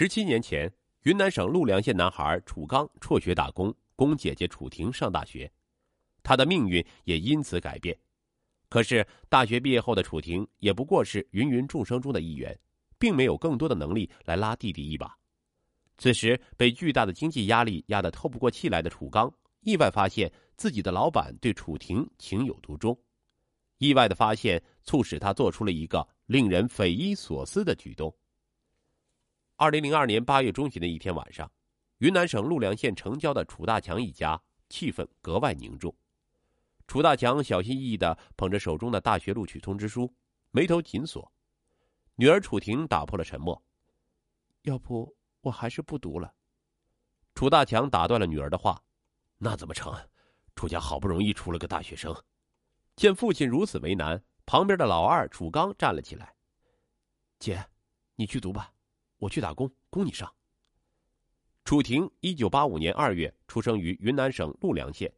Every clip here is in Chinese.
十七年前，云南省陆良县男孩楚刚辍学打工，供姐姐楚婷上大学，他的命运也因此改变。可是，大学毕业后的楚婷也不过是芸芸众生中的一员，并没有更多的能力来拉弟弟一把。此时，被巨大的经济压力压得透不过气来的楚刚，意外发现自己的老板对楚婷情有独钟。意外的发现促使他做出了一个令人匪夷所思的举动。二零零二年八月中旬的一天晚上，云南省陆良县城郊的楚大强一家气氛格外凝重。楚大强小心翼翼的捧着手中的大学录取通知书，眉头紧锁。女儿楚婷打破了沉默：“要不我还是不读了。”楚大强打断了女儿的话：“那怎么成？楚家好不容易出了个大学生。”见父亲如此为难，旁边的老二楚刚站了起来：“姐，你去读吧。”我去打工，供你上。楚婷，一九八五年二月出生于云南省陆良县，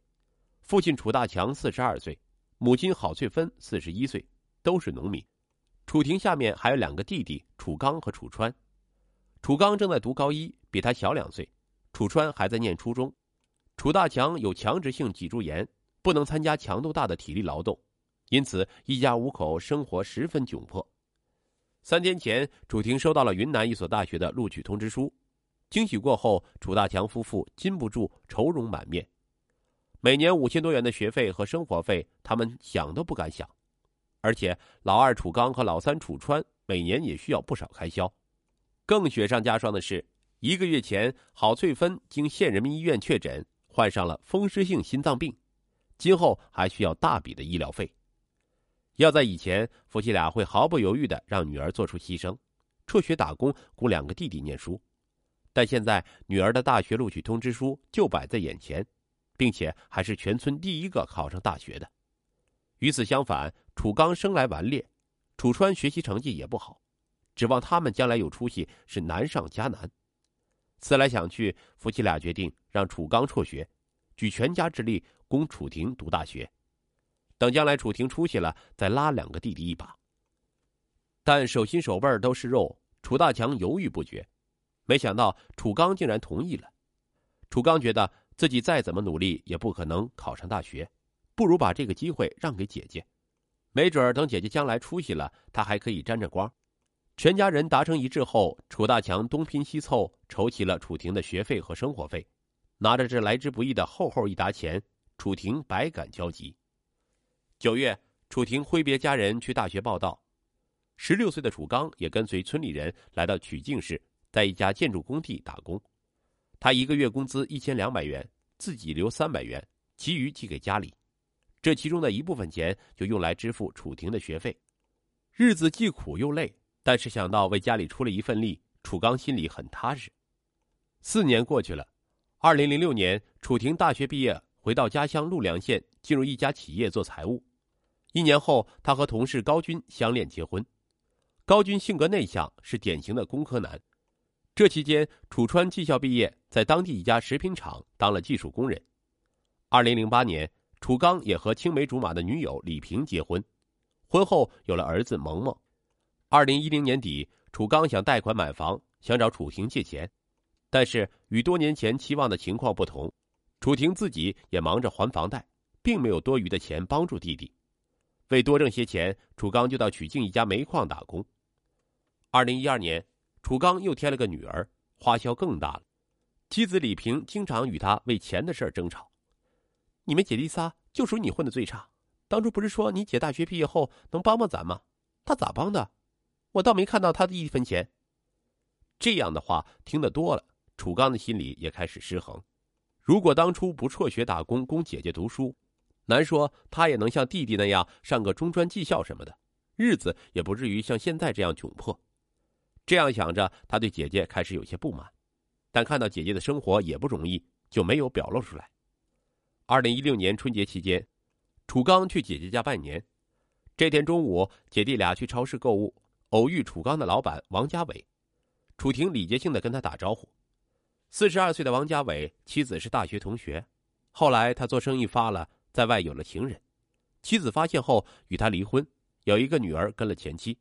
父亲楚大强四十二岁，母亲郝翠芬四十一岁，都是农民。楚婷下面还有两个弟弟楚刚和楚川，楚刚正在读高一，比他小两岁；楚川还在念初中。楚大强有强直性脊柱炎，不能参加强度大的体力劳动，因此一家五口生活十分窘迫。三天前，楚婷收到了云南一所大学的录取通知书，惊喜过后，楚大强夫妇禁不住愁容满面。每年五千多元的学费和生活费，他们想都不敢想。而且，老二楚刚和老三楚川每年也需要不少开销。更雪上加霜的是，一个月前，郝翠芬经县人民医院确诊患上了风湿性心脏病，今后还需要大笔的医疗费。要在以前，夫妻俩会毫不犹豫的让女儿做出牺牲，辍学打工供两个弟弟念书。但现在，女儿的大学录取通知书就摆在眼前，并且还是全村第一个考上大学的。与此相反，楚刚生来顽劣，楚川学习成绩也不好，指望他们将来有出息是难上加难。思来想去，夫妻俩决定让楚刚辍学，举全家之力供楚婷读大学。等将来楚婷出息了，再拉两个弟弟一把。但手心手背都是肉，楚大强犹豫不决。没想到楚刚竟然同意了。楚刚觉得自己再怎么努力也不可能考上大学，不如把这个机会让给姐姐，没准等姐姐将来出息了，他还可以沾着光。全家人达成一致后，楚大强东拼西凑，筹齐了楚婷的学费和生活费。拿着这来之不易的厚厚一沓钱，楚婷百感交集。九月，楚婷挥别家人去大学报道。十六岁的楚刚也跟随村里人来到曲靖市，在一家建筑工地打工。他一个月工资一千两百元，自己留三百元，其余寄给家里。这其中的一部分钱就用来支付楚婷的学费。日子既苦又累，但是想到为家里出了一份力，楚刚心里很踏实。四年过去了，二零零六年，楚婷大学毕业，回到家乡陆良县，进入一家企业做财务。一年后，他和同事高军相恋结婚。高军性格内向，是典型的工科男。这期间，楚川技校毕业，在当地一家食品厂当了技术工人。二零零八年，楚刚也和青梅竹马的女友李萍结婚，婚后有了儿子萌萌。二零一零年底，楚刚想贷款买房，想找楚婷借钱，但是与多年前期望的情况不同，楚婷自己也忙着还房贷，并没有多余的钱帮助弟弟。为多挣些钱，楚刚就到曲靖一家煤矿打工。二零一二年，楚刚又添了个女儿，花销更大了。妻子李萍经常与他为钱的事争吵。你们姐弟仨就属你混的最差。当初不是说你姐大学毕业后能帮帮咱吗？他咋帮的？我倒没看到他的一分钱。这样的话听得多了，楚刚的心里也开始失衡。如果当初不辍学打工供姐姐读书，难说，他也能像弟弟那样上个中专技校什么的，日子也不至于像现在这样窘迫。这样想着，他对姐姐开始有些不满，但看到姐姐的生活也不容易，就没有表露出来。二零一六年春节期间，楚刚去姐姐家拜年。这天中午，姐弟俩去超市购物，偶遇楚刚的老板王家伟。楚婷礼节性的跟他打招呼。四十二岁的王家伟妻子是大学同学，后来他做生意发了。在外有了情人，妻子发现后与他离婚，有一个女儿跟了前妻。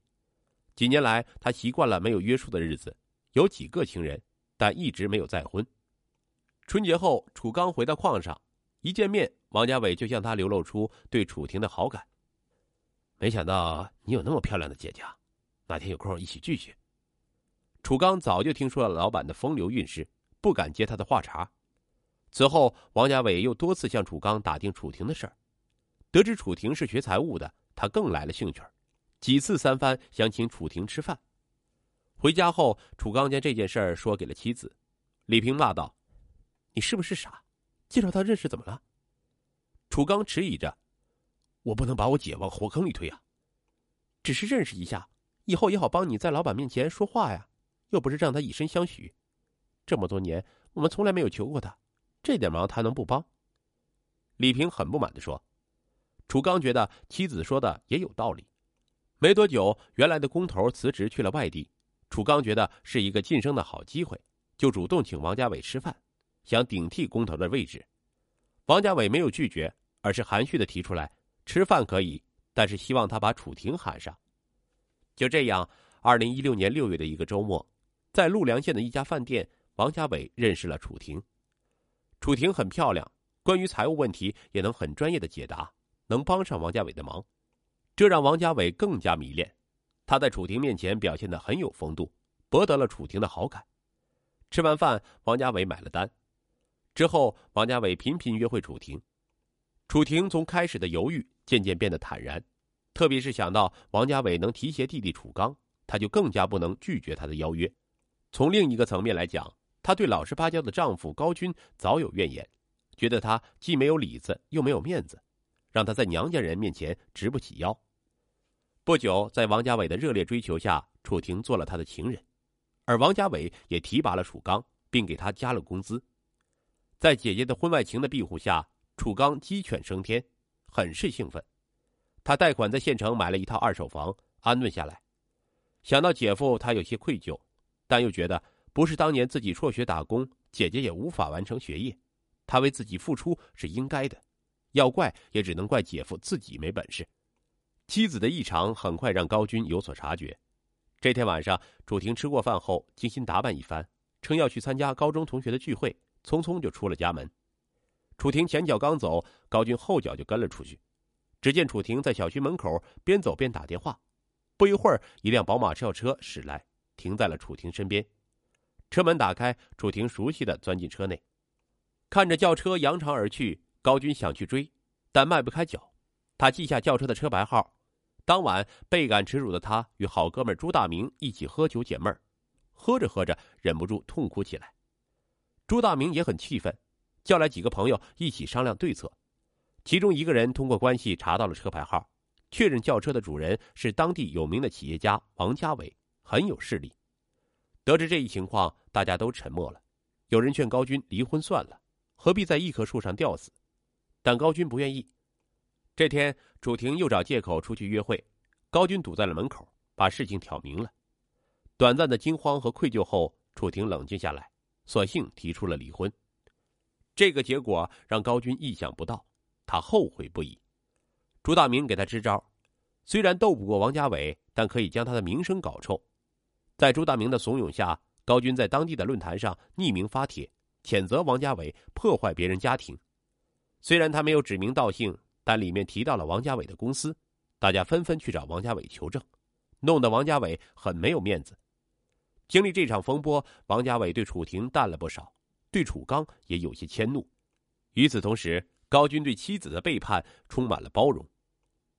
几年来，他习惯了没有约束的日子，有几个情人，但一直没有再婚。春节后，楚刚回到矿上，一见面，王家伟就向他流露出对楚婷的好感。没想到你有那么漂亮的姐姐，哪天有空一起聚聚。楚刚早就听说了老板的风流韵事，不敢接他的话茬。此后，王家伟又多次向楚刚打听楚婷的事儿。得知楚婷是学财务的，他更来了兴趣几次三番想请楚婷吃饭。回家后，楚刚将这件事儿说给了妻子，李萍骂道：“你是不是傻？介绍他认识怎么了？”楚刚迟疑着：“我不能把我姐往火坑里推啊！只是认识一下，以后也好帮你在老板面前说话呀。又不是让他以身相许，这么多年我们从来没有求过他。”这点忙他能不帮？李平很不满的说：“楚刚觉得妻子说的也有道理。”没多久，原来的工头辞职去了外地，楚刚觉得是一个晋升的好机会，就主动请王家伟吃饭，想顶替工头的位置。王家伟没有拒绝，而是含蓄的提出来吃饭可以，但是希望他把楚婷喊上。就这样，二零一六年六月的一个周末，在陆良县的一家饭店，王家伟认识了楚婷。楚婷很漂亮，关于财务问题也能很专业的解答，能帮上王家伟的忙，这让王家伟更加迷恋。他在楚婷面前表现的很有风度，博得了楚婷的好感。吃完饭，王家伟买了单。之后，王家伟频频约会楚婷。楚婷从开始的犹豫，渐渐变得坦然，特别是想到王家伟能提携弟弟楚刚，他就更加不能拒绝他的邀约。从另一个层面来讲。她对老实巴交的丈夫高军早有怨言，觉得他既没有里子又没有面子，让他在娘家人面前直不起腰。不久，在王家伟的热烈追求下，楚婷做了他的情人，而王家伟也提拔了楚刚，并给他加了工资。在姐姐的婚外情的庇护下，楚刚鸡犬升天，很是兴奋。他贷款在县城买了一套二手房，安顿下来。想到姐夫，他有些愧疚，但又觉得。不是当年自己辍学打工，姐姐也无法完成学业，他为自己付出是应该的，要怪也只能怪姐夫自己没本事。妻子的异常很快让高军有所察觉。这天晚上，楚婷吃过饭后精心打扮一番，称要去参加高中同学的聚会，匆匆就出了家门。楚婷前脚刚走，高军后脚就跟了出去。只见楚婷在小区门口边走边打电话，不一会儿，一辆宝马轿车驶来，停在了楚婷身边。车门打开，楚婷熟悉的钻进车内，看着轿车扬长而去，高军想去追，但迈不开脚。他记下轿车的车牌号。当晚倍感耻辱的他，与好哥们朱大明一起喝酒解闷，喝着喝着忍不住痛哭起来。朱大明也很气愤，叫来几个朋友一起商量对策。其中一个人通过关系查到了车牌号，确认轿车的主人是当地有名的企业家王家伟，很有势力。得知这一情况，大家都沉默了。有人劝高军离婚算了，何必在一棵树上吊死？但高军不愿意。这天，楚婷又找借口出去约会，高军堵在了门口，把事情挑明了。短暂的惊慌和愧疚后，楚婷冷静下来，索性提出了离婚。这个结果让高军意想不到，他后悔不已。朱大明给他支招，虽然斗不过王家伟，但可以将他的名声搞臭。在朱大明的怂恿下，高军在当地的论坛上匿名发帖，谴责王家伟破坏别人家庭。虽然他没有指名道姓，但里面提到了王家伟的公司，大家纷纷去找王家伟求证，弄得王家伟很没有面子。经历这场风波，王家伟对楚婷淡了不少，对楚刚也有些迁怒。与此同时，高军对妻子的背叛充满了包容。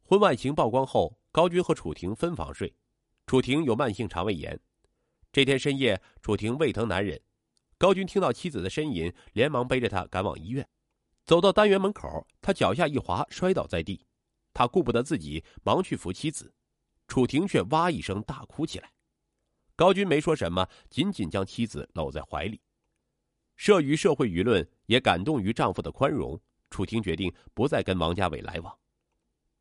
婚外情曝光后，高军和楚婷分房睡，楚婷有慢性肠胃炎。这天深夜，楚婷胃疼难忍，高军听到妻子的呻吟，连忙背着她赶往医院。走到单元门口，他脚下一滑，摔倒在地。他顾不得自己，忙去扶妻子，楚婷却哇一声大哭起来。高军没说什么，紧紧将妻子搂在怀里。慑于社会舆论，也感动于丈夫的宽容，楚婷决定不再跟王家伟来往。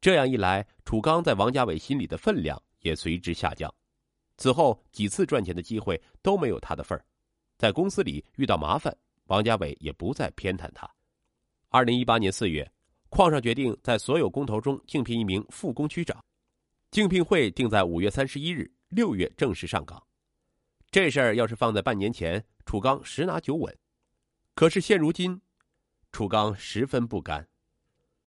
这样一来，楚刚在王家伟心里的分量也随之下降。此后几次赚钱的机会都没有他的份儿，在公司里遇到麻烦，王家伟也不再偏袒他。二零一八年四月，矿上决定在所有工头中竞聘一名副工区长，竞聘会定在五月三十一日，六月正式上岗。这事儿要是放在半年前，楚刚十拿九稳。可是现如今，楚刚十分不甘。